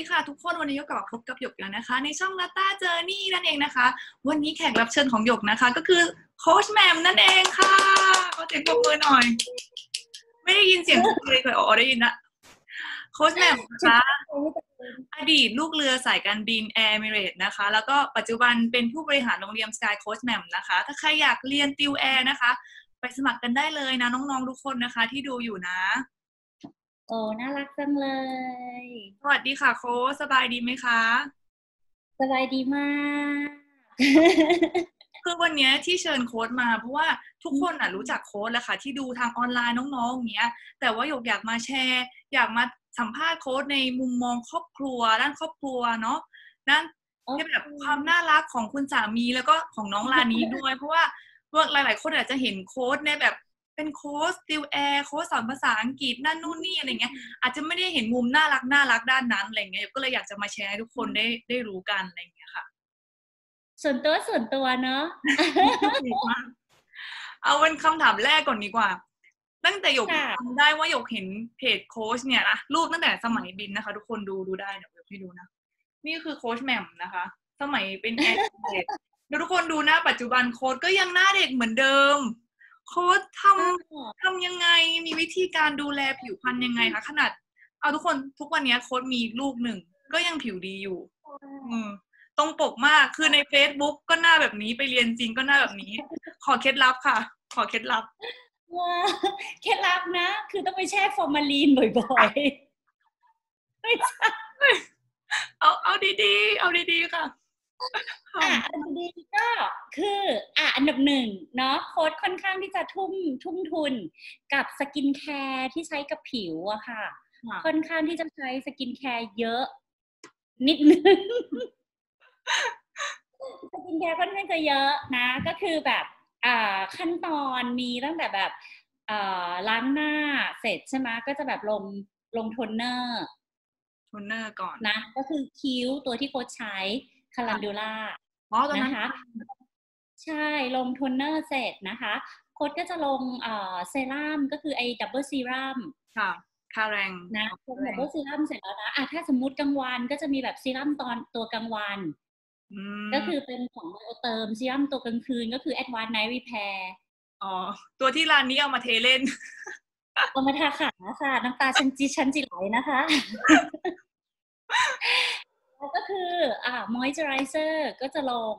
ดีค่ะทุกคนวันนี้หยกกลับมาพบกับหยกแล้วนะคะ ในช่องลาต้า Journey นั่นเองนะคะ วันนี้แขกรับเชิญของหยกนะคะ ก็คือโค้ชแหม่มนั่นเองค่ะขอเสียงปรบมือหน่อย ไม่ได้ยินเสียงทุกคนเลยเคยอ๋อได้ยินนะโค้ชแหม่มนะคะอดีตลูกเรือสายการบินเอมิเรตส์นะคะ แล้วก็ปัจจุบันเป็นผู้บริหารโรงเรียนสกายโค้ชแหม่มนะคะ ถ้าใครอยากเรียนติวแอร์นะคะ ไปสมัครกันได้เลยนะน้องๆทุกคนนะคะ ที่ดูอยู่นะ โอ้น่ารักจังเลย สวัสดีค่ะโค้ชสบายดีไหมคะ สบายดีมาก คือวันเนี้ยที่เชิญโค้ดมา เพราะว่าทุกคนอะรู้จักโค้ดแล้วค่ะ ที่ดูทางออนไลน์น้องๆอย่างเงี้ย แต่ว่าหยกอยากมาแชร์ อยากมาสัมภาษณ์โค้ดในมุมมองครอบครัว ด้านครอบครัวเนาะด้านโอเคที่แบบความน่ารักของคุณสามีแล้วก็ของน้องลานี้ด้วย เพราะว่าหลายๆ คนอาจจะเห็นโค้ดในแบบ เป็นโค้ชติวแอร์โค้ชสอนภาษาอังกฤษนั่นนู่นนี่อะไรเงี้ยอาจจะไม่ได้เห็นมุมน่ารักน่ารักด้านนั้นอะไรเงี้ยหยกก็เลยอยากจะมาแชร์ให้ทุกคนได้ได้รู้กันอะไรเงี้ยค่ะ ส่วนตัวส่วนตัวเนาะเอาเป็นคำถามแรกก่อนดีกว่า ตั้งแต่หยกค่ะจำได้ว่าหยกเห็นเพจโค้ชเนี่ยนะรูปตั้งแต่สมัยบินนะคะ ทุกคนดูดูได้เดี๋ยวหยกให้ดูนะนี่คือโค้ชแหม่มนะคะ สมัยเป็นแอร์เด็กแล้วทุกคนดูหน้าปัจจุบันโค้ชก็ยังหน้าเด็กเหมือนเดิม โค้ชทำทำยังไงมีวิธีการดูแลผิวพรรณยังไงคะขนาด เอาทุกคนทุกวันนี้โค้ชมีลูกหนึ่ง ก็ยังผิวดีอยู่อืมตรงปกมากคือใน Facebook ก็หน้าแบบนี้ไปเรียนจริงก็หน้าแบบนี้ ขอเคล็ดลับค่ะ ขอเคล็ดลับว้าเคล็ดลับนะ คือต้องไปแช่ฟอร์มาลีนบ่อยๆไม่ใช่เอาเอาดีๆ เอาดีๆค่ะ อะอันดีก็คืออะอันดับหนึ่งเนาะโค้ชค่อนข้างที่จะทุ่มทุ่มทุนกับสกินแคร์ที่ใช้กับผิวอะค่ะค่ะ ค่อนข้างที่จะใช้สกินแคร์เยอะ นิดนึงสกินแคร์ค่อนข้างจะเยอะนะ ก็คือแบบอ่าขั้นตอนมีตั้งแต่แบบอ่าล้างหน้าเสร็จใช่ไหมก็จะแบบลงลงโทนเนอร์โทนเนอร์ก่อนนะ ก็คือคิ้วตัวที่โค้ชใช้ Calendula อ๋อตอนนั้นนะคะใช่ลงโทนเนอร์เสร็จนะคะโค้ชก็จะลงเอ่อเซรั่มก็คือไอ้ Double Serum ค่ะ Clarins นะลง Double Serum เสร็จแล้วนะอะถ้าสมมุติกลางวันก็จะมีแบบซีรั่มตอนตัวกลางวันอืมก็คือเป็นของ Biotherm ซีรั่มตัวกลางคืนก็คือ Advanced Night Repair อ๋อ ตัวที่ร้านนี้เอามาเทเล่นเอามาทาขาค่ะ น้ำตาฉันจีฉันจิไหลนะคะ แล้วก็คืออ่า moisturizer ก็จะลง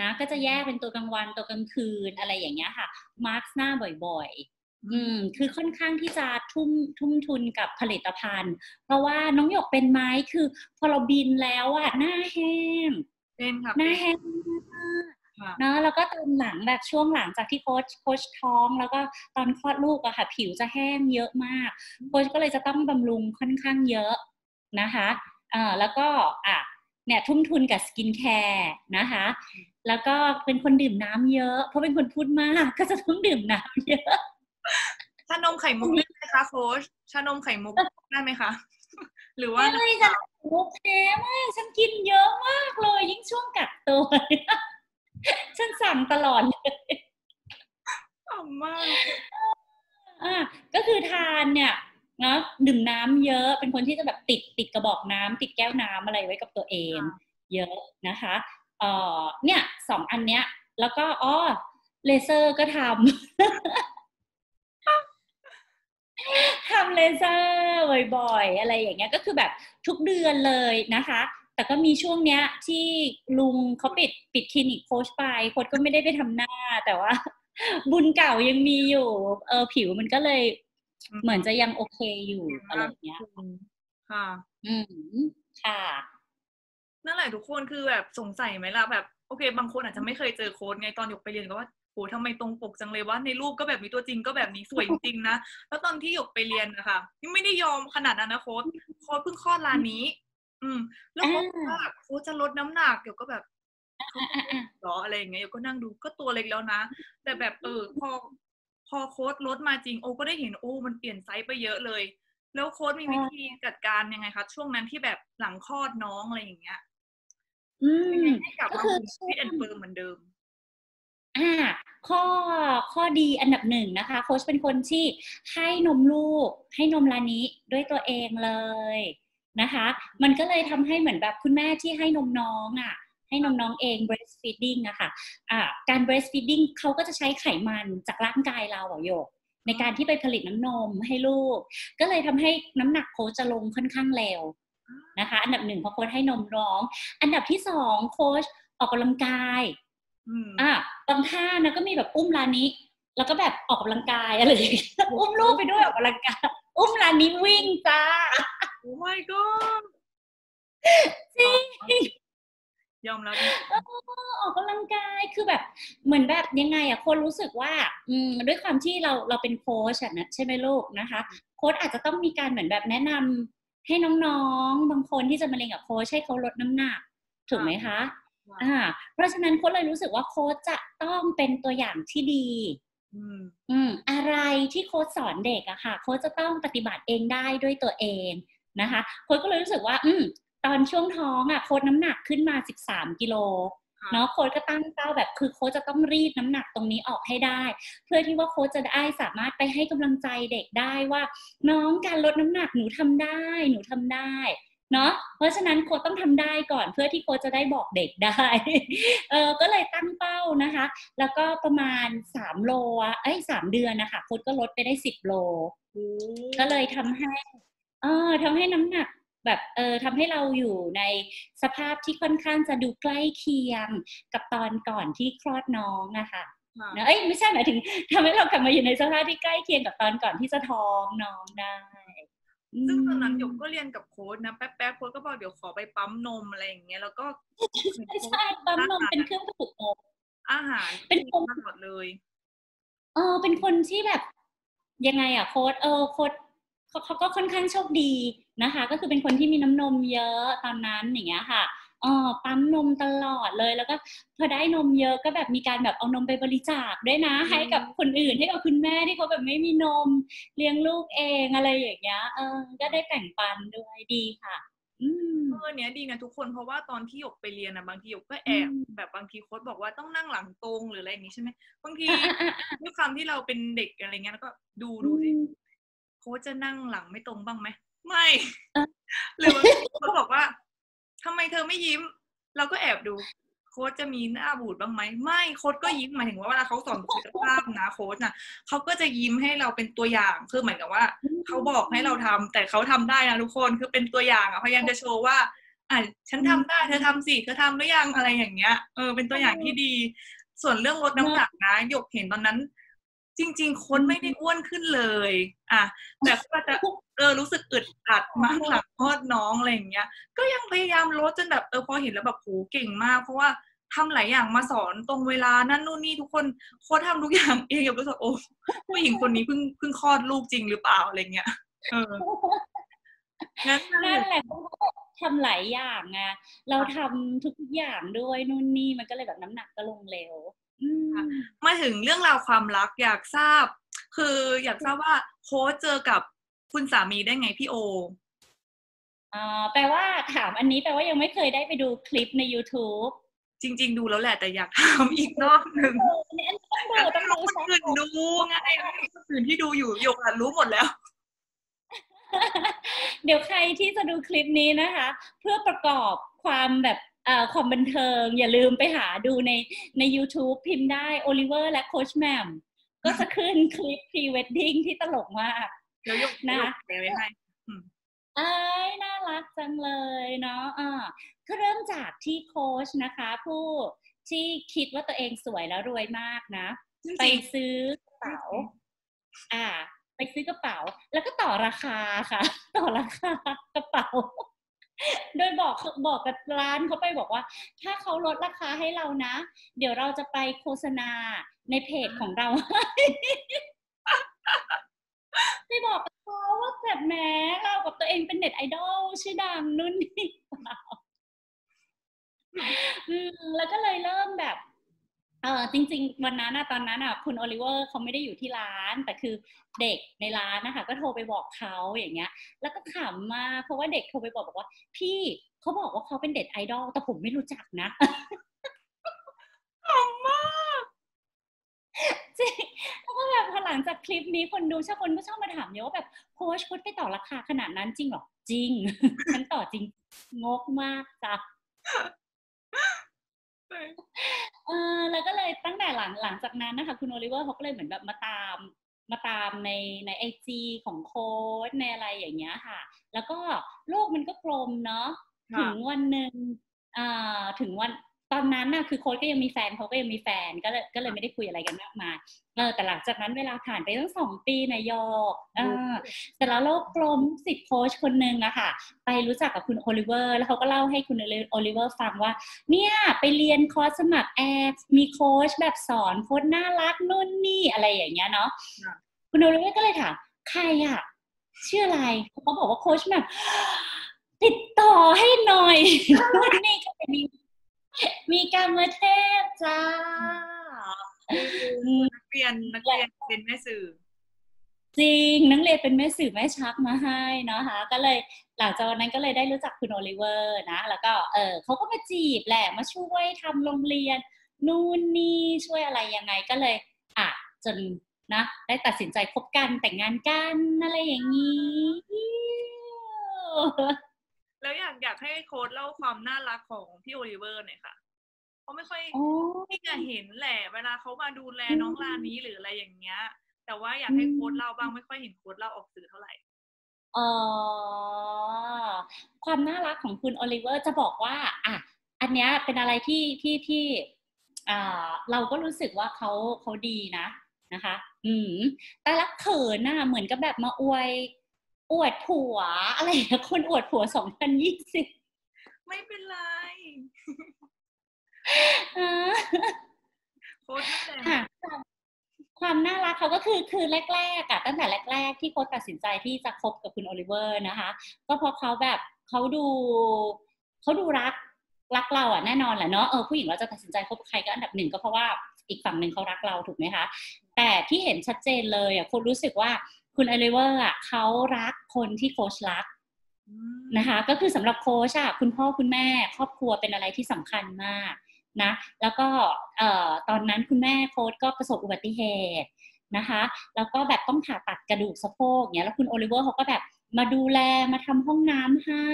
นะ ก็จะแยกเป็นตัวกลางวันตัวกลางคืนอะไรอย่างเงี้ยค่ะมาร์กหน้าบ่อยๆ อืม คือค่อนข้างที่จะทุ่มทุ่มทุนกับผลิตภัณฑ์ เพราะว่าน้องหยกเป็นไหมคือ พอเราบินแล้วอะหน้าแห้งเป็นค่ะหน้าเป็นแห้งมากค่ะเนอะแล้วก็ตอนหลังแบบช่วงหลังจากที่โค้ชโค้ชท้องแล้วก็ตอนคลอดลูกอะค่ะ ผิวจะแห้งเยอะมาก โค้ชก็เลยจะต้องบำรุงค่อนข้างเยอะนะคะ เอ่อแล้วก็อะเนี่ยทุ่มทุนกับสกินแคร์นะคะ แล้วก็เป็นคนดื่มน้ำเยอะ เพราะเป็นคนพูดมากก็จะต้องดื่มน้ำเยอะชานมไข่มุกได้ไหมคะโค้ชชานมไข่มุกได้ไหมคะ หรือว่าไม่จะโอเคมากฉันกินเยอะมากเลย ยิ่งช่วงกักตัวฉันสั่งตลอดเลยอ่ำมากอะก็คือทานเนี่ยเนาะดื่มน้ำเยอะเป็นคนที่จะแบบติดติดกระบอกน้ำติดแก้วน้ำอะไรไว้กับตัวเอง เยอะนะคะเอ่อเนี่ยสองอันเนี้ย แล้วก็อ๋อเลเซอร์ก็ทำทำเลเซอร์บ่อยๆ อะไรอย่างเงี้ยก็คือแบบทุกเดือนเลยนะคะ แต่ก็มีช่วงเนี้ย ที่ลุงเขาปิดปิดคลินิกโค้ชไปโค้ชก็ไม่ได้ไปทำหน้าแต่ว่าบุญเก่ายังมีอยู่ เออผิวมันก็เลยอืม เหมือนจะยังโอเคอยู่อะไรอย่างเงี้ยค่ะ อืมค่ะ นั่นแหละทุกคนคือแบบสงสัยไหมล่ะแบบโอเค บางคนอาจจะไม่เคยเจอโค้ชไงตอนหยกไปเรียนก็ว่าโหทำไมตรงปกจังเลยว่าในรูปก็แบบนี้ตัวจริงก็แบบนี้สวยจริงๆนะ แล้วตอนที่หยกไปเรียนนะคะยังไม่ได้ผอมขนาดนั้นนะโค้ชโค้ชเพิ่งคลอดร้านนี้ อืม แล้วโค้ชบอกว่าโค้ชจะลดน้ำหนักหยกก็แบบอะอะอะหรออะไรอย่างเงี้ยหยกก็นั่งดูก็ตัวเล็กแล้วนะ แต่แบบเออพอ พอโค้ชลดมาจริงโอ้ก็ได้เห็นโอ้มันเปลี่ยนไซส์ไปเยอะเลย แล้วโค้ชมีวิธีจัดการยังไงคะช่วงนั้นที่แบบหลังคลอดน้องอะไรอย่างเงี้ยอืมให้กลับมาก็คือ fit and firm เหมือนเดิมอ่าข้อข้อดีอันดับหนึ่งนะคะ โค้ชเป็นคนที่ให้นมลูก ให้นมลานิด้วยตัวเองเลยนะคะ มันก็เลยทำให้เหมือนแบบคุณแม่ที่ให้นมน้องอะ ให้นมน้องเอง breastfeeding อะค่ะอ่าการ breastfeeding เขาก็จะใช้ไขมันจากร่างกายเราอะโยกในการที่ไปผลิตน้ำนมให้ลูก ก็เลยทำให้น้ำหนักโค้ชจะลงค่อนข้างเร็วนะคะ อันดับหนึ่งเพราะโค้ชให้นมร้อง อันดับที่สองโค้ชออกกำลังกายอืมอะบางท่านะก็มีแบบอุ้มลานิแล้วก็แบบออกกำลังกายอะไรอย่างเงี้ยอุ้มลูกไปด้วยออกกำลังกายอุ้มลานิวิ่งจ้าโอ้ my god จริง ยอมแล้วเออออกกำลังกายคือแบบเหมือนแบบยังไงอะคนรู้สึกว่าอืมด้วยความที่เราเราเป็นโค้ชอะนะใช่ไหมลูกนะคะโค้ชอาจจะต้องมีการเหมือนแบบแนะนำให้น้องๆ บางคนที่จะมาเรียนกับโค้ชให้เขาลดน้ำหนักถูกไหมคะอ่าเพราะฉะนั้นโค้ชเลยรู้สึกว่าโค้ชจะต้องเป็นตัวอย่างที่ดีอืมอืมอะไรที่โค้ชสอนเด็กอะค่ะ โค้ชจะต้องปฏิบัติเองได้ด้วยตัวเองนะคะ โค้ชก็เลยรู้สึกว่า อืม ตอนช่วงท้องอะโค้ชน้ำหนักขึ้นมา 13 กิโลเนาะโค้ชก็ตั้งเป้าแบบคือโค้ชจะต้องรีดน้ำหนักตรงนี้ออกให้ได้ เพื่อที่ว่าโค้ชจะได้สามารถไปให้กำลังใจเด็กได้ว่า น้องการลดน้ำหนักหนูทำได้ หนูทำได้เนาะเพราะฉะนั้นโค้ชต้องทำได้ก่อนเพื่อที่โค้ชจะได้บอกเด็กได้เออก็เลยตั้งเป้านะคะ แล้วก็ประมาณ 3 โลอะเอ้ยสามเดือนนะคะโค้ชก็ลดไปได้ 10 โลโอ้ก็เลยทำให้เออทำให้น้ำหนัก แบบเออทำให้เราอยู่ในสภาพที่ค่อนข้างจะดูใกล้เคียงกับตอนก่อนที่คลอดน้องอะค่ะค่ะนะเอ้ยไม่ใช่หมายถึงทำให้เรากลับมาอยู่ในสภาพที่ใกล้เคียงกับตอนก่อนที่จะท้องน้องได้ ซึ่งตอนนั้นหยกมก็เรียนกับโค้ชนะแป๊บๆโค้ชก็บอกเดี๋ยวขอไปปั๊มนมอะไรอย่างเงี้ยแล้วก็ใช่ปั๊มนมเป็นเครื่องผลิตนมอาหารเป็นคนตลอดเลยเออเป็นคนที่แบบยังไงอะโค้ดเออโค้ด เขาเขาก็ค่อนข้างโชคดีนะคะ ก็คือเป็นคนที่มีน้ำนมเยอะตอนนั้นอย่างเงี้ยค่ะเออปั๊มนมตลอดเลย แล้วก็พอได้นมเยอะก็แบบมีการแบบเอานมไปบริจาคด้วยนะ ให้กับคนอื่นให้กับคุณแม่ที่เขาแบบไม่มีนมเลี้ยงลูกเองอะไรอย่างเงี้ยเออก็ได้แบ่งปันด้วยดีค่ะอืมเออเนี้ยดีนะทุกคนเพราะว่าตอนที่หยกไปเรียนนะบางทีหยกก็แอบอืมแบบบางทีโค้ชบอกว่าต้องนั่งหลังตรงหรืออะไรอย่างงี้ใช่ไหมบางทีอะอะอะด้วยความที่เราเป็นเด็กอะไรเงี้ยแล้วก็ดูดูสิ โค้ชจะนั่งหลังไม่ตรงบ้างไหม ไม่เออหรือว่าโค้ชบอกว่าทำไมเธอไม่ยิ้ม เราก็แอบดู โค้ชจะมีหน้าบูดบ้างไหม ไม่โค้ชก็ยิ้มหมายถึงว่าเวลาเขาสอนบุคลิกภาพนะโค้ชนะเขาก็จะยิ้มให้เราเป็นตัวอย่างคือเหมือนกับว่าเขาบอกให้เราทำแต่เขาทำได้นะทุกคนคือเป็นตัวอย่างอะพยายามจะโชว์ว่าอะฉันทำได้เธอทำสิเธอทำหรือยังอะไรอย่างเงี้ยเออเป็นตัวอย่างที่ดี ส่วนเรื่องลดน้ำหนักนะหยกเห็นตอนนั้น จริง ๆ คนไม่ได้อ้วนขึ้นเลย อะ แต่ก็จะเออรู้สึกอึดอัดมากหลังคลอดน้องอะไรอย่างเงี้ย ก็ยังพยายามลดจนแบบเออพอเห็นแล้วแบบโหเก่งมาก เพราะว่าทำหลายอย่างมาสอนตรงเวลานั่นนู่นนี่ทุกคนโค้ชทำทุกอย่างเองกับรู้สึกโอ้ผู้หญิงคนนี้เพิ่งเพิ่งคลอดลูกจริงหรือเปล่าอะไรเงี้ยเอองั้นนั่นแหละทำหลายอย่างไงเราทำทุกอย่างด้วยนู่นนี่มันก็เลยแบบน้ำหนักก็ลงเร็ว มมาถึงเรื่องราวความรักอยากทราบ คืออยากทราบว่าโค้ชเจอกับคุณสามีได้ไงพี่โออ่าแปลว่าถามอันนี้แปลว่ายังไม่เคยได้ไปดูคลิปใน YouTube จริง ๆ ดูแล้วแหละแต่อยากถามอีกรอบหนึ่งเอออันนี้อันนี้ต้องอยากดูให้ต้องคนดูอื่นดูไงคนอื่นที่ดูอยู่หยกอะรู้หมดแล้ว เดี๋ยวใครที่จะดูคลิปนี้นะคะ เพื่อประกอบความแบบเอ่อ ความบันเทิง อย่าลืมไปหาดูในใน YouTube พิมพ์ได้โอลิเวอร์และโค้ชแหม่มก็จะขึ้นคลิปพรีเวดดิ้งที่ตลกมากเดี๋ยวหยกนะหยกแปลไว้ให้เอ้ยน่ารักจังเลยเนาะอ่าก็เริ่มจากที่โค้ชนะคะ ผู้ที่คิดว่าตัวเองสวยแล้วรวยมากนะ ไปซื้อกระเป๋า อ่า ไปซื้อกระเป๋า แล้วก็ต่อราคาค่ะ ต่อราคากระเป๋า โดยบอกบอกกับร้านเขาไปบอกว่า ถ้าเขาลดราคาให้เรานะ เดี๋ยวเราจะไปโฆษณาในเพจของเราไปบอกกับเขาว่าแบบแหม้เรากับตัวเองเป็นเน็ตไอดอลชื่อดังนู่นนี่เปล่าแล้วก็เลยเริ่มแบบ เออจริง ๆ วันนั้นอะตอนนั้นอะคุณโอลิเวอร์เขาไม่ได้อยู่ที่ร้าน แต่คือเด็กในร้านนะคะ ก็โทรไปบอกเขาอย่างเงี้ย แล้วก็ขำมากเพราะว่าเด็กโทรไปบอกบอกว่า พี่เขาบอกว่าเขาเป็นเด็ดไอดอลแต่ผมไม่รู้จักนะขำมากจริงแล้วก็แบบพอหลังจากคลิปนี้คนดูชอบคนก็ชอบมาถามเยอะว่าแบบโค้ชโค้ชไปต่อราคาขนาดนั้นจริงหรอจริงฉันต่อจริงงกมากจ้ะ เออแล้วก็เลยตั้งแต่หลังหลังจากนั้นนะคะ คุณโอลิเวอร์เขาก็เลยเหมือนแบบมาตามมาตามในในไอจีของโค้ชในอะไรอย่างเงี้ยค่ะ แล้วก็โลกมันก็กลมเนาะถึงวันหนึ่งอ่าถึงวัน ตอนนั้นน่ะคือโค้ชก็ยังมีแฟนเขาก็ยังมีแฟนก็เลยก็เลยไม่ได้คุยอะไรกันมากมายเออแต่หลังจากนั้นเวลาผ่านไปตั้งสองปีนะหยกเออแต่แล้วโลกกลมศิษย์โค้ชคนหนึ่งอะค่ะ ไปรู้จักกับคุณโอลิเวอร์ แล้วเขาก็เล่าให้คุณโอลิเวอร์ฟังว่า เนี่ยไปเรียนคอร์สสมัครแอร์มีโค้ชแบบสอนโค้ชน่ารักนู่นนี่อะไรอย่างเงี้ยเนาะคุณโอลิเวอร์ก็เลยถามใครอะชื่ออะไรเขาบอกว่าโค้ชแบบติดต่อให้หน่อยนี่ก็เป็น มีการมาเทสต์จ้านักเรียนนักเรียนเป็นแม่สื่อ จริงนักเรียนเป็นแม่สื่อแม่ชักมาให้นะคะ ก็เลยหลังจากนั้นก็เลยได้รู้จักคุณโอลิเวอร์นะ แล้วก็เออเขาก็มาจีบแหละมาช่วยทำโรงเรียน นู่นนี่ช่วยอะไรยังไงก็เลย อะจนนะได้ตัดสินใจคบกันแต่งงานกันอะไรอย่างนี้ แล้วอยากอยากให้โค้ชเล่าความน่ารักของพี่โอลิเวอร์หน่อยค่ะเขาไม่ค่อยที่จะเห็นแหละเวลาเขามาดูแลน้องลานีหรืออะไรอย่างเงี้ย แต่ว่าอยากให้โค้ดเล่าบ้างไม่ค่อยเห็นโค้ดเล่าออกสื่อเท่าไหร่ออความน่ารักของคุณโอลิเวอร์จะบอกว่าอะอันเนี้ยเป็นอะไรที่ที่ที่อ่าเราก็รู้สึกว่าเขาเขาดีนะนะคะ อืมแต่ละเขินน่ะเหมือนกับแบบมาอวย อวดผัวอะไรคนอวดผัวสองพันยี่สิบไม่เป็นไรโค้ชค่ะความน่ารักเขาก็คือคือแรกๆอะตั้งแต่แรก ๆ ที่โค้ชตัดสินใจที่จะคบกับคุณโอลิเวอร์นะคะ ก็เพราะเขาแบบเขาดูเขาดูรักรักเราอะแน่นอนแหละเนาะเออผู้หญิงเราจะตัดสินใจคบใครก็อันดับหนึ่งก็เพราะว่าอีกฝั่งหนึ่งเขารักเราถูกไหมคะ แต่ที่เห็นชัดเจนเลยอะโค้ชรู้สึกว่า คุณโอลิเวอร์อะเขารักคนที่โค้ชรักนะคะ ก็คือสำหรับโค้ชอะคุณพ่อคุณแม่ครอบครัวเป็นอะไรที่สำคัญมากนะแล้วก็เอ่อตอนนั้นคุณแม่โค้ชก็ประสบอุบัติเหตุนะคะแล้วก็แบบต้องผ่าตัดกระดูกสะโพกเนี้ยแล้วคุณโอลิเวอร์เขาก็แบบมาดูแลมาทำห้องน้ำให้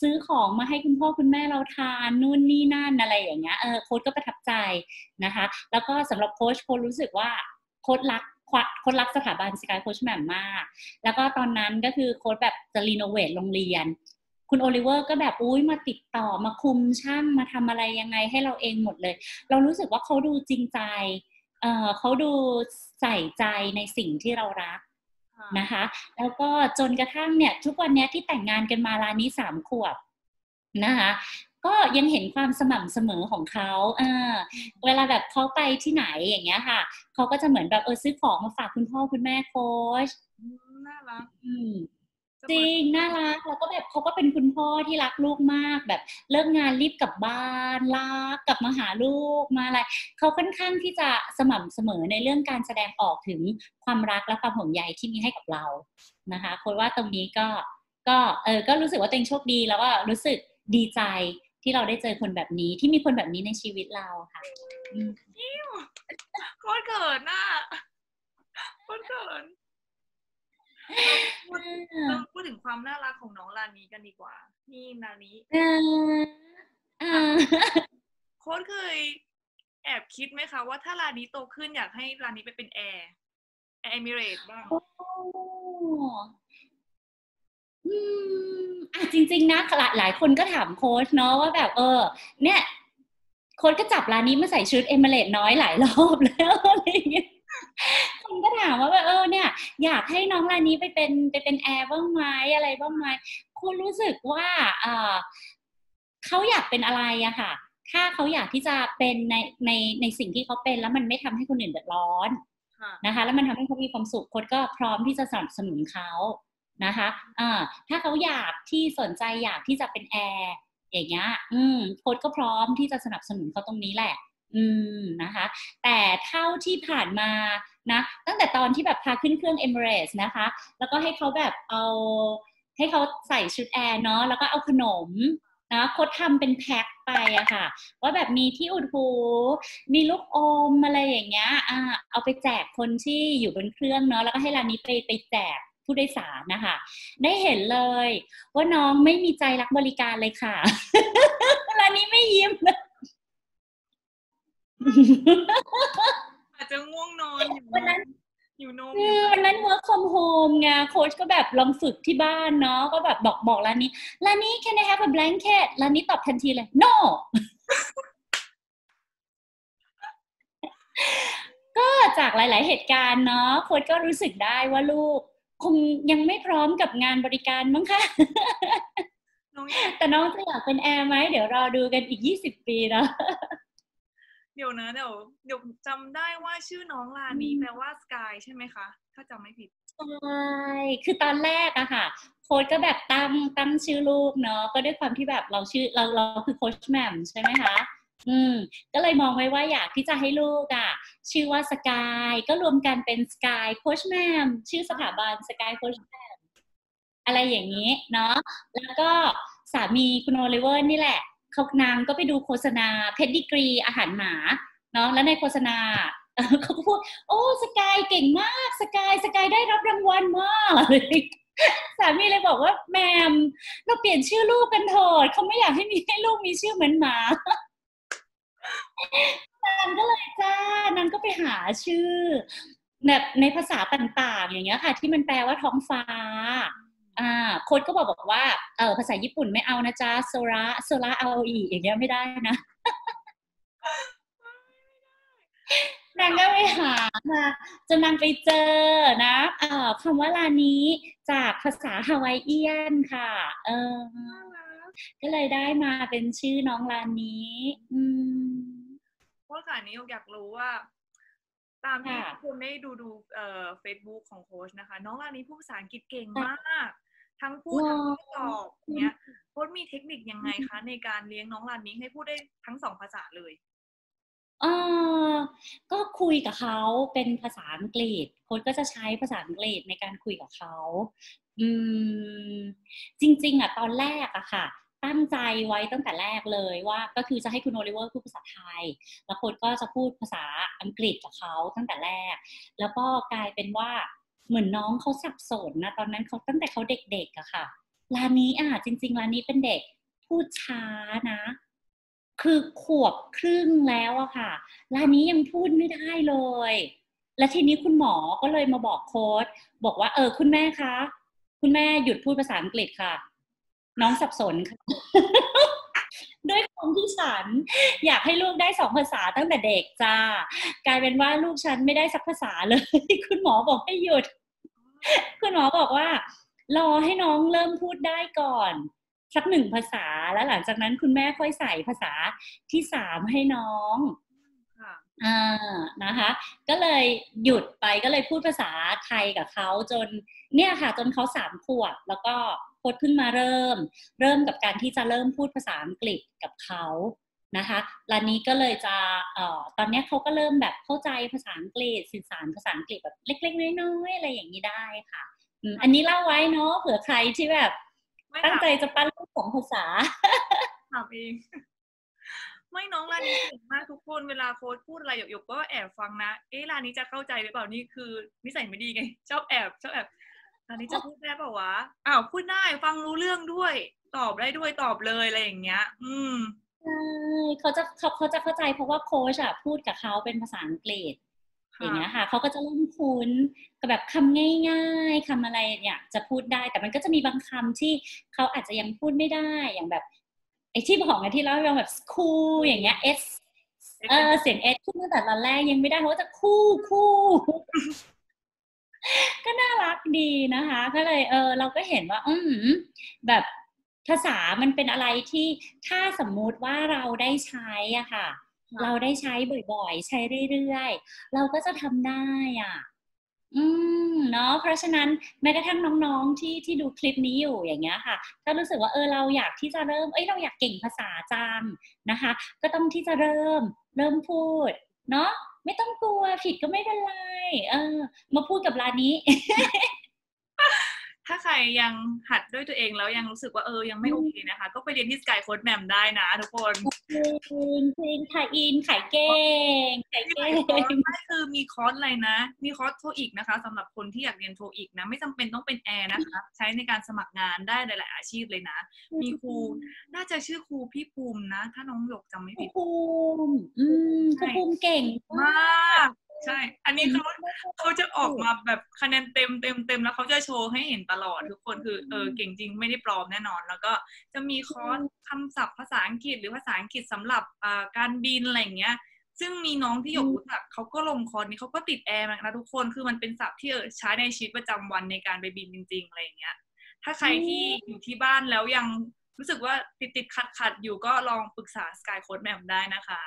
ซื้อของมาให้คุณพ่อคุณแม่เราทานนู่นนี่นั่นอะไรอย่างเงี้ยเออโค้ชก็ประทับใจนะคะ แล้วก็สำหรับโค้ชโค้ชรู้สึกว่าโค้ชรักโค้ชรักสถาบันสกายโค้ชแหม่มมาก แล้วก็ตอนนั้นก็คือโค้ชแบบจะ renovate โรงเรียน คุณโอลิเวอร์ก็แบบอุ้ยมาติดต่อมาคุมช่างมาทำอะไรยังไงให้เราเองหมดเลย เรารู้สึกว่าเขาดูจริงใจเออเขาดูใส่ใจในสิ่งที่เรารักนะคะ แล้วก็จนกระทั่งเนี่ย ทุกวันนี้ที่แต่งงานกันมาลานี้สามขวบนะคะ ก็ยังเห็นความสม่ำเสมอของเขาเออเวลาแบบเขาไปที่ไหนอย่างเงี้ยค่ะ เขาก็จะเหมือนแบบเออซื้อของมาฝากคุณพ่อคุณแม่โค้ชน่ารักอืมจริงน่ารักแล้วก็แบบเขาก็เป็นคุณพ่อที่รักลูกมากแบบเลิกงานรีบกลับบ้านรักกลับมาหาลูกมาอะไรเขาค่อนข้างที่จะสม่ำเสมอในเรื่องการแสดงออกถึงความรักและความห่วงใยที่มีให้กับเรานะคะคนว่าตรงนี้ก็ก็เออก็รู้สึกว่าตัวเองโชคดีแล้วก็รู้สึกดีใจ ที่เราได้เจอคนแบบนี้ที่มีคนแบบนี้ในชีวิตเราค่ะโค้ชเกิดน่ะโค้ชเกิดเราพูดถึงความน่ารักของน้องลานีกันดีกว่า นี่ลานีโค้ชเคยแอบคิดไหมคะว่าถ้าลานีโตขึ้นอยากให้ลานีไปเป็นแอร์แอร์เอมิเรตบ้าง อืมอะจริง ๆ นะหลายหลายคนก็ถามโค้ชเนาะว่าแบบเออ เนี่ยโค้ชก็จับร้านนี้มาใส่ชุดเอเมเลตน้อยหลายรอบแล้วอะไรอย่างเงี้ยคนก็ถามว่าแบบเออเนี่ย อยากให้น้องร้านนี้ไปเป็นไปเป็นแอร์บ้างไหมอะไรบ้างไหมโค้ชรู้สึกว่าเออเขาอยากเป็นอะไรอะค่ะ ถ้าเขาอยากที่จะเป็นในในในสิ่งที่เขาเป็นแล้วมันไม่ทำให้คนอื่นเดือดร้อนนะคะ แล้วมันทำให้เขามีความสุขโค้ชก็พร้อมที่จะสนับสนุนเขา นะคะอ่าถ้าเขาอยากที่สนใจอยากที่จะเป็นแอร์อย่างเงี้ย อืมโค้ดก็พร้อมที่จะสนับสนุนเขาตรงนี้แหละ อืมนะคะ แต่เท่าที่ผ่านมานะ ตั้งแต่ตอนที่แบบพาขึ้นเครื่องเอมิเรสนะคะ แล้วก็ให้เขาแบบเอาให้เขาใส่ชุดแอร์เนาะแล้วก็เอาขนมนะโค้ดทำเป็นแพ็คไปอะค่ะ ว่าแบบมีที่อุดหู มีลูกอมอะไรอย่างเงี้ยอ่าเอาไปแจกคนที่อยู่บนเครื่องเนาะแล้วก็ให้ร้านนี้ไปไปแจก ผู้โดยสารนะคะ ได้เห็นเลย ว่าน้องไม่มีใจรักบริการเลยค่ะร้านนี้ไม่ยิ้มอาจจะง่วงนอนอยู่วันนั้นอยู่นมอืมวันนั้น work from home ไงโค้ชก็แบบลองฝึกที่บ้านเนาะก็แบบบอกบอกร้านนี้ร้านนี้ can I have a blanket ร้านนี้ตอบทันทีเลย no ก็จากหลาย ๆ เหตุการณ์เนาะโค้ชก็รู้สึกได้ว่าลูก คงยังไม่พร้อมกับงานบริการมั้งคะน้องอยากแต่น้องจะอยากเป็นแอร์ไหมเดี๋ยวรอดูกันอีก20ปีเนาะเดี๋ยวนะเดี๋ยวเดี๋ยวจำได้ว่าชื่อน้องลานี้อืมแปลว่าสกายใช่ไหมคะถ้าจำไม่ผิดใช่คือตอนแรกอะค่ะ โค้ชก็แบบตั้งตั้งชื่อลูกเนาะก็ด้วยความที่แบบเราชื่อเราเราคือโค้ชแหม่มใช่ไหมคะ อืมก็เลยมองไว้ว่าอยากที่จะให้ลูกอะชื่อว่าสกายก็รวมกันเป็นสกายโค้ชแหม่มชื่อสถาบันสกายโค้ชแหม่มอะไรอย่างนี้เนาะแล้วก็สามีคุณโอลิเวอร์นี่แหละเขานางก็ไปดูโฆษณา Pedigree อาหารหมาเนาะแล้วในโฆษณาเขาก็พูด โอ้สกายเก่งมากสกายสกายได้รับรางวัลมากเลยสามีเลยบอกว่าแมมเราเปลี่ยนชื่อลูกกันเถิดเขาไม่อยากให้มีให้ลูกมีชื่อเหมือนหมา นางก็เลยจ้านางก็ไปหาชื่อแบบในภาษาต่างๆ อย่างเงี้ยค่ะ ที่มันแปลว่าท้องฟ้าอ่าโค้ดก็บอกบอกว่าเออภาษาญี่ปุ่นไม่เอานะจ๊ะโซระโซระเอาอีกอย่างเงี้ยไม่ได้นะนางก็ไปหามาจนนางไปเจอนะเอ่อคำว่าลานี้จากภาษาฮาวายเอียนค่ะ เออ ก็เลยได้มาเป็นชื่อน้องลานี้ อืมว่าค่ะนี้อยากรู้ว่า ตามที่ค่ะทุกคนได้ดูดูเอ่อเฟซบุ๊กของโค้ชนะคะ น้องลานี้พูดภาษาอังกฤษเก่งมาก ทั้งพูดว้าทั้วงตอบเนี้ยโค้ชมีเทคนิคยังไงคะ ในการเลี้ยงน้องลานี้ให้พูดได้ทั้งสองภาษาเลยเออก็คุยกับเขาเป็นภาษาอังกฤษโค้ดก็จะใช้ภาษาอังกฤษในการคุยกับเขาอืมจริง ๆอะตอนแรกอะค่ะ ตั้งใจไว้ตั้งแต่แรกเลยว่าก็คือจะให้คุณโอลิเวอร์พูดภาษาไทย แล้วโค้ดก็จะพูดภาษาอังกฤษกับเขาตั้งแต่แรก แล้วก็กลายเป็นว่าเหมือนน้องเขาสับสนนะตอนนั้นเขาตั้งแต่เขาเด็กๆอะค่ะร้านนี้อะจริง ๆร้านนี้เป็นเด็กพูดช้านะ คือขวบครึ่งแล้วอะค่ะร้านนี้ยังพูดไม่ได้เลย และทีนี้คุณหมอก็เลยมาบอกโค้ดบอกว่าเออคุณแม่คะ คุณแม่หยุดพูดภาษาอังกฤษค่ะ น้องสับสนค่ะด้วยความที่ฉันอยากให้ลูกได้สองภาษาตั้งแต่เด็กจ้ากลายเป็นว่าลูกฉันไม่ได้สักภาษาเลย คุณหมอบอกให้หยุด คุณหมอบอกว่า รอให้น้องเริ่มพูดได้ก่อน สักหนึ่งภาษาแล้วหลังจากนั้นคุณแม่ค่อยใส่ภาษาที่สามให้น้องค่ะอ่านะคะ ก็เลยหยุดไปก็เลยพูดภาษาไทยกับเขาจนเนี่ยค่ะ จนเขาสามขวบแล้วก็โค้ ดเพิ่งมาเริ่ม เริ่มกับการที่จะเริ่มพูดภาษาอังกฤษกับเขานะคะร้านนี้ก็เลยจะเอ่อตอนเนี้ยเขาก็เริ่มแบบเข้าใจภาษาอังกฤษสื่อสารภาษาอังกฤษแบบเล็ก ๆ น้อยๆอะไรอย่างนี้ได้ค่ะอืมอันนี้เล่าไว้เนาะเผื่อใครที่แบบไม่ตั้งถามใจจะปั้นลูกสองภาษาถามเองไม่น้องลานี้เก่งมากทุกคนเวลาโค้ชพูดอะไรหยกๆก็แอบฟังนะ เอ๊ะลานี้จะเข้าใจหรือเปล่านี่คือนิสัยไม่ดีไงชอบแอบชอบแอบ ลานี้จะพูดได้เปล่าวะอ้าวพูดได้ฟังรู้เรื่องด้วย ตอบได้ด้วยตอบเลยอะไรอย่างเงี้ย อืมใช่เขาจะเขาเขาจะเข้าใจเพราะว่าโค้ชอะพูดกับเขาเป็นภาษาอังกฤษค่ะอย่างเงี้ยค่ะเขาก็จะเริ่มคุ้นกับแบบคำง่ายๆคำอะไรเนี่ยจะพูดได้แต่มันก็จะมีบางคำที่เขาอาจจะยังพูดไม่ได้อย่างแบบไอ้ที่บอกไงที่เราเรียกแบบ school อย่างเงี้ย s เออเสียง s ขึ้นตั้งแต่ตอนแรกยังไม่ได้เขาก็จะคู่คู่ ก็น่ารักดีนะคะ ก็เลยเออเราก็เห็นว่าอืมแบบภาษามันเป็นอะไรที่ถ้าสมมุติว่าเราได้ใช้อะค่ะค่ะ เราได้ใช้บ่อยๆ ใช้เรื่อยๆ เราก็จะทำได้อะ อืมเนาะเพราะฉะนั้นแม้กระทั่งน้องๆที่ที่ดูคลิปนี้อยู่อย่างเงี้ยค่ะ ถ้ารู้สึกว่าเออเราอยากที่จะเริ่มเอ้ยเราอยากเก่งภาษาจังนะคะ ก็ต้องที่จะเริ่มเริ่มพูด เนาะ ไม่ต้องกลัวผิดก็ไม่เป็นไร เออ มาพูดกับร้านนี้ ถ้าใครยังหัดด้วยตัวเองแล้วยังรู้สึกว่าเออยังไม่โอเคนะคะ ก็ไปเรียนที่สกายโค้ดแมมได้นะทุกคนจริงจริงขายอินขายเก่งขายที่ไหนเก่คอร์สงไม่คือมีคอร์สอะไรนะ มีคอร์สโทอีกนะคะสำหรับคนที่อยากเรียนโทอีกนะ ไม่จำเป็นต้องเป็นแอร์นะคะ ใช้ในการสมัครงานได้หลาย ๆ อาชีพเลยนะ มีครูน่าจะชื่อครูพี่ภูมินะ ถ้าน้องหยกจำไม่ครูผิดภูมิอืมครูภูมิเก่งมาก ใช่ อันนี้เขาเขาจะออกมาแบบคะแนนเต็มเต็มเต็มแล้วเขาจะโชว์ให้เห็นตลอดทุกคนคือเออเก่งจริงไม่ได้ปลอมแน่นอน แล้วก็จะมีคอร์สคำศัพท์ภาษาอังกฤษหรือภาษาอังกฤษสำหรับอ่าการบินอะไรอย่างเงี้ย ซึ่งมีน้องที่หยกรู้จักเขาก็ลงคอร์สนี้เขาก็ติดแอร์นะทุกคนคือมันเป็นศัพท์ที่เออใช้ในชีวิตประจำวันในการไปบินจริง ๆอะไรอย่างเงี้ย ถ้าใครที่อยู่ที่บ้านแล้วยังรู้สึกว่าติดติดขัดขัดๆอยู่ก็ลองปรึกษา Sky Code Map ได้นะคะ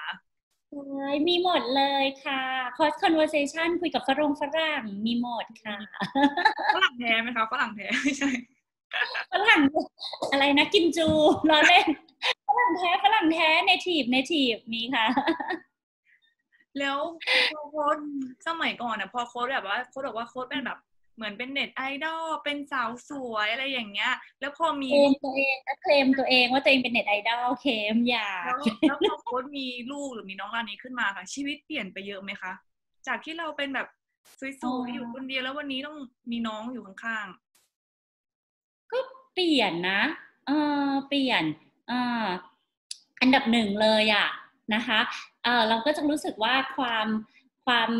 ใช่มีหมดเลยค่ะคอร์ส conversation คุยกับฝรั่งฝรั่งมีหมดค่ะ ฝรั่งแท้ไหมคะฝรั่งแท้ไม่ใช่ฝรั่งอะไรนะกินจูล้อเล่นฝรั่งแท้ฝรั่งแท้ native native มีค่ะ แล้วพอโค้ชสมัยก่อนอะพอโค้ชแบบว่าโค้ชบอกว่าโค้ชเป็นแบบ เหมือนเป็นเน็ตไอดอลเป็นสาวสวยอะไรอย่างเงี้ย แล้วพอมีเคลมตัวเองก็เคลมตัวเองว่าตัวเองเป็นเน็ตไอดอลเคลมอยากแล้วแล้วพอโค้ชมีลูกหรือมีน้องรานนี้ขึ้นมาค่ะ ชีวิตเปลี่ยนไปเยอะไหมคะ จากที่เราเป็นแบบสวยๆอยู่คนเดียวแล้ววันนี้ต้องมีน้องอยู่ข้างก็เปลี่ยนนะเออเปลี่ยนเอออันดับหนึ่งเลยอะนะคะเออเราก็จะรู้สึกว่าความความ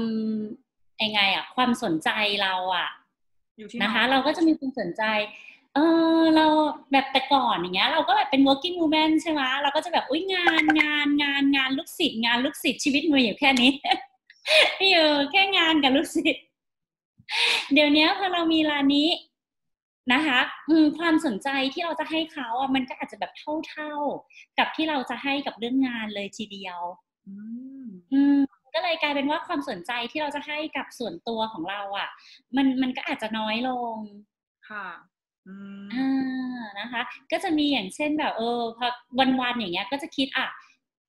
ยังไงอะความสนใจเราอะๆอยู่ที่ นะคะองเราก็จะมีความสนใจเออเราแบบแต่ก่อนอย่างเงี้ย เราก็แบบเป็น working woman ใช่ไหมเราก็จะแบบอุ้ยงานงานงานงานลูกศิษย์งานลูกศิษย์ชีวิตมีอยู่แค่นี้มีอยู่แค่งานกับลูกศิษย์เดี๋ยวนี้พอเรามีร้านนี้นะคะอืมความสนใจที่เราจะให้เขาอะมันก็อาจจะแบบเท่าๆ กับที่เราจะให้กับเรื่องงานเลยทีเดียว อืมอืม ก็เลยกลายเป็นว่าความสนใจที่เราจะให้กับส่วนตัวของเราอะ มันมันก็อาจจะน้อยลงค่ะอืมอ่านะคะ ก็จะมีอย่างเช่นแบบ เออพอวันๆอย่างเงี้ย ก็จะคิดอะ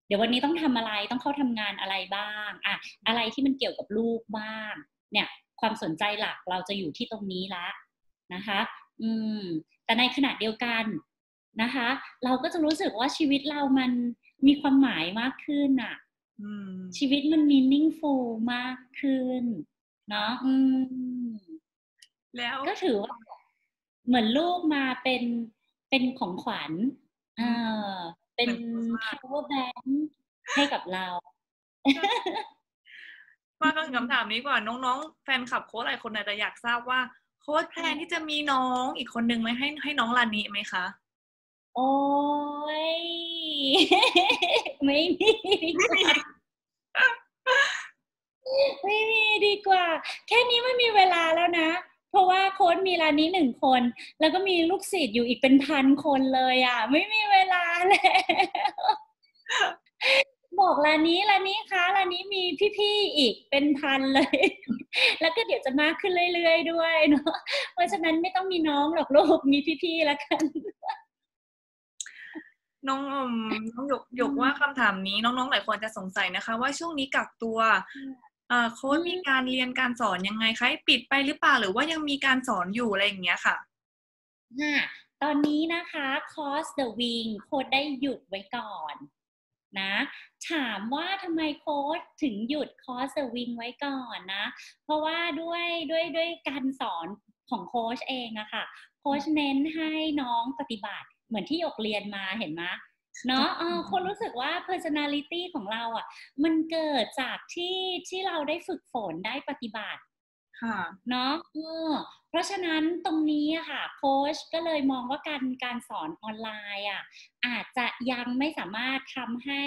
เดี๋ยววันนี้ต้องทำอะไรต้องเข้าทำงานอะไรบ้างอะอะไรที่มันเกี่ยวกับลูกบ้าง เนี่ย ความสนใจหลักเราจะอยู่ที่ตรงนี้ละนะคะ อืม แต่ในขณะเดียวกันนะคะ เราก็จะรู้สึกว่าชีวิตเรามันมีความหมายมากขึ้นอะอืม ชีวิตมัน meaningful มากขึ้น เนาะอืมแล้วก็ถือว่า เหมือนลูกมาเป็นเป็นของขวัญเออเป็น power bank ให้กับเรามากันคำถามนี้ก่อนน้องๆ แฟนคลับโค้ชหลายคนอาจจะอยากทราบว่า โค้ชแพลนที่จะมีน้องอีกคนนึงไหมให้ให้น้องลานิไหมคะ โอ้ย ไม่มีดีกว่าไม่มีดีกว่า แค่นี้ไม่มีเวลาแล้วนะ เพราะว่าโค้ดมีร้านนี้หนึ่งคน แล้วก็มีลูกศิษย์อยู่อีกเป็นพันคนเลยอะ ไม่มีเวลาแล้วบอกร้านนี้ร้านนี้คะร้านนี้มีพี่ๆอีกเป็นพันเลย แล้วก็เดี๋ยวจะมากขึ้นเรื่อยๆด้วยเนาะเพราะฉะนั้นไม่ต้องมีน้องหรอกลูกมีพี่ๆแล้วกัน น้องอืมน้องหยกหยกว่าคำถามนี้น้องๆหลายคนจะสงสัยนะคะ ว่าช่วงนี้กักตัวเอ่อโค้ชมีการเรียนการสอนยังไงคะปิดไปหรือเปล่าหรือว่ายังมีการสอนอยู่อะไรอย่างเงี้ยค่ะค่ะตอนนี้นะคะคอร์ส The Wing โค้ดได้หยุดไว้ก่อนนะถามว่าทำไมโค้ดถึงหยุดคอร์ส The Wing ไว้ก่อนนะ เพราะว่าด้วยด้วยด้วยการสอนของโค้ชเองอะค่ะโค้ชเน้นให้น้องปฏิบัติ เหมือนที่หยกเรียนมาเห็นไหมเนาะเออคนรู้สึกว่า personality ของเราอะมันเกิดจากที่ที่เราได้ฝึกฝนได้ปฏิบัติ ค่ะ เนาะเออเพราะฉะนั้นตรงนี้อะค่ะ โค้ชก็เลยมองว่าการการสอนออนไลน์อะ อาจจะยังไม่สามารถทำให้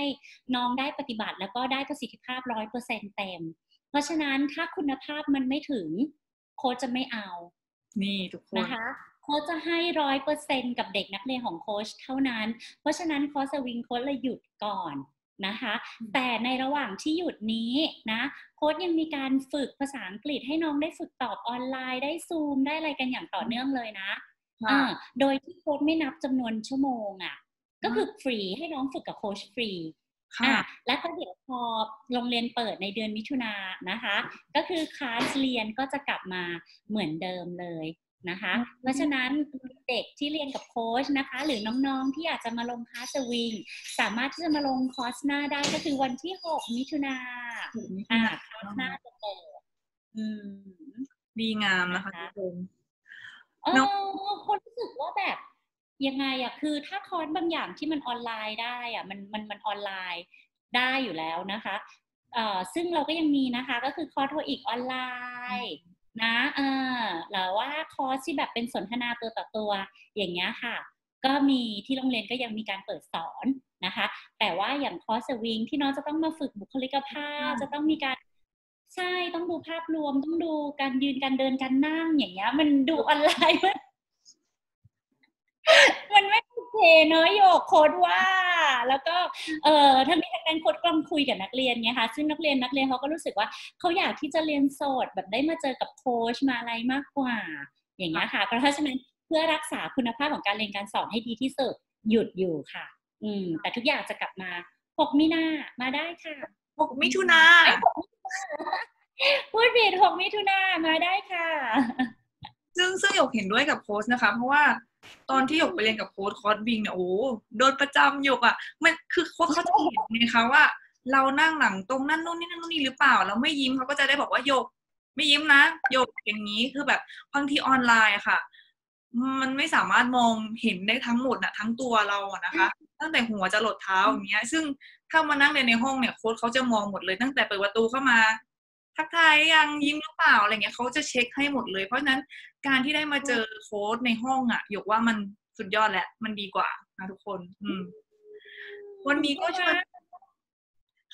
น้องได้ปฏิบัติ แล้วก็ได้ประสิทธิภาพร้อยเปอร์เซ็นเต็ม เพราะฉะนั้นถ้าคุณภาพมันไม่ถึง โค้ชจะไม่เอา นี่ทุกคนนะคะ โค้ชจะให้ร้อยเปอร์เซ็นกับเด็กนักเรียนของโค้ชเท่านั้น เพราะฉะนั้นคอร์สสวิงโค้ชเลยหยุดก่อนนะคะ แต่ในระหว่างที่หยุดนี้นะโค้ชยังมีการฝึกภาษาอังกฤษให้น้องได้ฝึกตอบออนไลน์ได้ซูมได้อะไรกันอย่างต่อเนื่องเลยนะค่ะอ่าโดยที่โค้ชไม่นับจำนวนชั่วโมงอะ่ะ ก็คือฟรีให้น้องฝึกกับโค้ชฟรีค่ะอะแล้วก็เดี๋ยวพอโรงเรียนเปิดในเดือนมิถุนายนนะคะ ก็คือคลาสเรียนก็จะกลับมาเหมือนเดิมเลย นะคะเพราะฉะนั้นเด็กที่เรียนกับโค้ชนะคะ หรือน้องๆที่อยากจะมาลงคลาสสวิง สามารถที่จะมาลงคอร์สหน้าได้ก็คือวันที่ 6 มิถุนาอ่าคอร์สหน้าจะเปิดอืมดีงามนะคะนะคะทุกคนเออเนอะอค้ชรู้สึกว่าแบบยังไงอะคือถ้าคอร์สบางอย่างที่มันออนไลน์ได้อะมันมันมันออนไลน์ได้อยู่แล้วนะคะเอ่อซึ่งเราก็ยังมีนะคะ ก็คือคอร์ส TOEIC ออนไลน์ นะเออหรือว่าคอร์สที่แบบเป็นสนทนาตัวต่อตัวอย่างเงี้ยค่ะ ก็มีที่โรงเรียนก็ยังมีการเปิดสอนนะคะ แต่ว่าอย่างคอร์สสวิงที่น้องจะต้องมาฝึกบุคลิกภาพ จะต้องมีการใช่ต้องดูภาพรวมต้องดูการยืนการเดินการนั่งอย่างเงี้ย มันดูออนไลน์มันมันไม่โอ เคเนอะโยกโค้ดว่า แล้วก็เอ่อถ้ามีทางการโค้ดกำลังคุยกับนักเรียนไงคะซึ่งนักเรียนนักเรียนเขาก็รู้สึกว่าเขาอยากที่จะเรียนโสดแบบได้มาเจอกับโค้ชมาอะไรมากกว่า อย่างเงี้ยค่ะ เพราะฉะนั้นเพื่อรักษาคุณภาพของการเรียนการสอนให้ดีที่สุดหยุดอยู่ค่ะ อืม แต่ทุกอย่างจะกลับมา6มีนามาได้ค่ะหกมิถุนาพูดผิด6มิถุนามาได้ค่ะ ซึ่งซึ่งหยกเห็นด้วยกับโค้ชนะคะ เพราะว่า ตอนที่หยกไปเรียนกับโค้ชคอร์สบิงเนี่ยโอ้โหโดนประจำหยกอะมันคือโค้ชเขาจะเห็นไงคะว่า เรานั่งหลังตรงนั่นนู่นนี่นั่นนู่นนี่หรือเปล่าแล้วไม่ยิ้มเขาก็จะได้บอกว่าหยก ไม่ยิ้มนะหยกอย่างนี้คือแบบบางทีออนไลน์ค่ะ มันไม่สามารถมองเห็นได้ทั้งหมดนะทั้งตัวเราอะนะคะ ตั้งแต่หัวจะหลดเท้าอย่างเงี้ย ซึ่งถ้ามานั่งเรียนในห้องเนี่ยโค้ชเขาจะมองหมดเลย ตั้งแต่เปิดประตูเข้ามา ทักทายยังยิ้มหรือเปล่าอะไรเงี้ยเขาจะเช็คให้หมดเลย เพราะฉะนั้นการที่ได้มาเจอโค้ชในห้องอะหยกว่ามันสุดยอดแหละมันดีกว่านะทุกคน อืม วันนี้ก็ชวน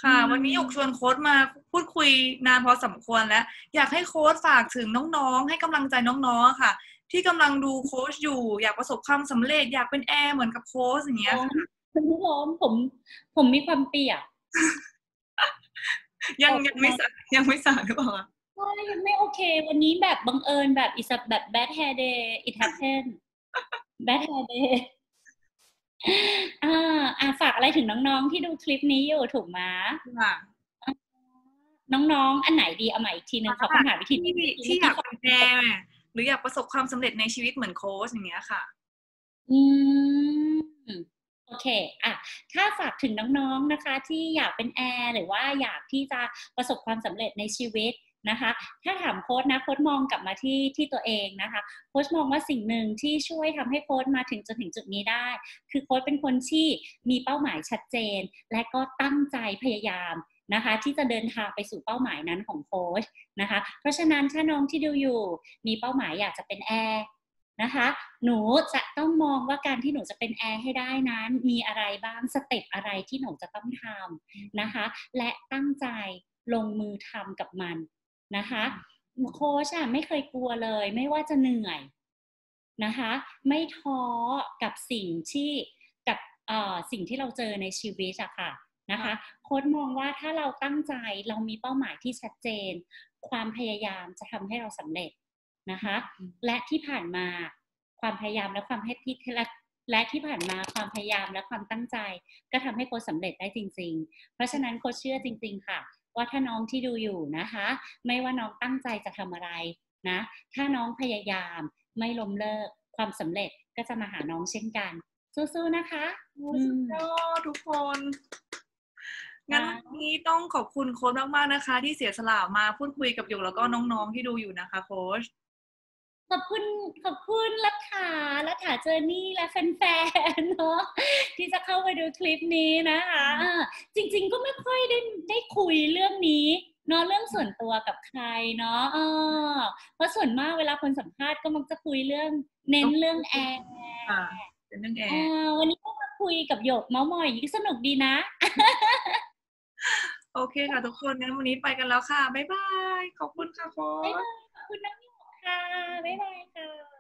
ค่ะอืมวันนี้หยกชวนโค้ชมาพูดคุยนานพอสมควรแล้ว อยากให้โค้ชฝากถึงน้องๆ ให้กำลังใจน้องๆอะค่ะ ที่กำลังดูโค้ชอยู่ อยากประสบความสำเร็จ อยากเป็นแอร์เหมือนกับโค้ชอย่างเงี้ยค่ะคุณผู้ชมผม ผมมีความเปียก ยังยังไม่สายังไม่สาหรือเปล่าคะใช่ยังไม่โอเค วันนี้แบบบังเอิญแบบอิสแบบ bad hair day it happen bad hair day อ่าอ่าฝากอะไรถึงน้องๆ ที่ดูคลิปนี้อยู่ถูกไหมค่ะน้องๆ อันไหนดีเอาใหม่อีกทีหนึงขอคำถามอีกทีหนึที่งที่อยากเป็นแอร์หรืออยากประสบความสำเร็จในชีวิตเหมือนโค้ชอย่างเงี้ยค่ะ อืม โอเคอะถ้าฝากถึงน้องๆนะคะ ที่อยากเป็นแอร์หรือว่าอยากที่จะประสบความสำเร็จในชีวิตนะคะ ถ้าถามโค้ชนะโค้ชมองกลับมาที่ที่ตัวเองนะคะโค้ชมองว่าสิ่งหนึ่งที่ช่วยทำให้โค้ชมาถึงจนถึงจุดนี้ได้ คือโค้ชเป็นคนที่มีเป้าหมายชัดเจน และก็ตั้งใจพยายามนะคะที่จะเดินทางไปสู่เป้าหมายนั้นของโค้ชนะคะ เพราะฉะนั้นถ้าน้องที่ดูอยู่ มีเป้าหมายอยากจะเป็นแอร์ นะคะ หนูจะต้องมองว่าการที่หนูจะเป็นแอร์ให้ได้นั้น มีอะไรบ้าง step อะไรที่หนูจะต้องทำนะคะ และตั้งใจลงมือทำกับมันนะคะโค้ชอะไม่เคยกลัวเลย ไม่ว่าจะเหนื่อยนะคะ ไม่ท้อกับสิ่งที่กับสิ่งที่เราเจอในชีวิตอะค่ะนะคะโค้ชมองว่าถ้าเราตั้งใจเรามีเป้าหมายที่ชัดเจน ความพยายามจะทำให้เราสำเร็จ นะคะ และที่ผ่านมาความพยายามและความให้ที่และและที่ผ่านมาความพยายามและความตั้งใจ ก็ทำให้โค้ชสำเร็จได้จริง ๆ เพราะฉะนั้นโค้ชเชื่อจริง ๆ ค่ะ ว่าถ้าน้องที่ดูอยู่นะคะ ไม่ว่าน้องตั้งใจจะทำอะไรนะ ถ้าน้องพยายามไม่ล้มเลิก ความสำเร็จก็จะมาหาน้องเช่นกันสู้ๆนะคะโอ้สุดยอดทุกคนงั้นค่ะวันนี้ต้องขอบคุณโค้ชมากๆนะคะ ที่เสียสละมาพูดคุยกับหยกแล้วก็น้องๆที่ดูอยู่นะคะโค้ช ขอบคุณขอบคุณรัฐารัฐา Journey และแฟนๆเนาะที่จะเข้าไปดูคลิปนี้นะคะอ่าจริง ๆ ก็ไม่ค่อยได้ได้คุยเรื่องนี้เนาะเรื่องส่วนตัวกับใครเนาะเออเพราะส่วนมากเวลาคนสัมภาษณ์ก็มักจะคุยเรื่องเน้นเรื่องแอร์ค่ะเป็นเรื่องแอร์อ่าวันนี้ก็มาคุยกับหยกเมาส์มอยสนุกดีนะ โอเคค่ะทุกคนงั้นวันนี้ไปกันแล้วค่ะ บ๊ายบายย ขอบคุณค่ะโค้บ๊ายชบายขอบคุณน้องหยก ค่ะบ๊ายบายค่ะ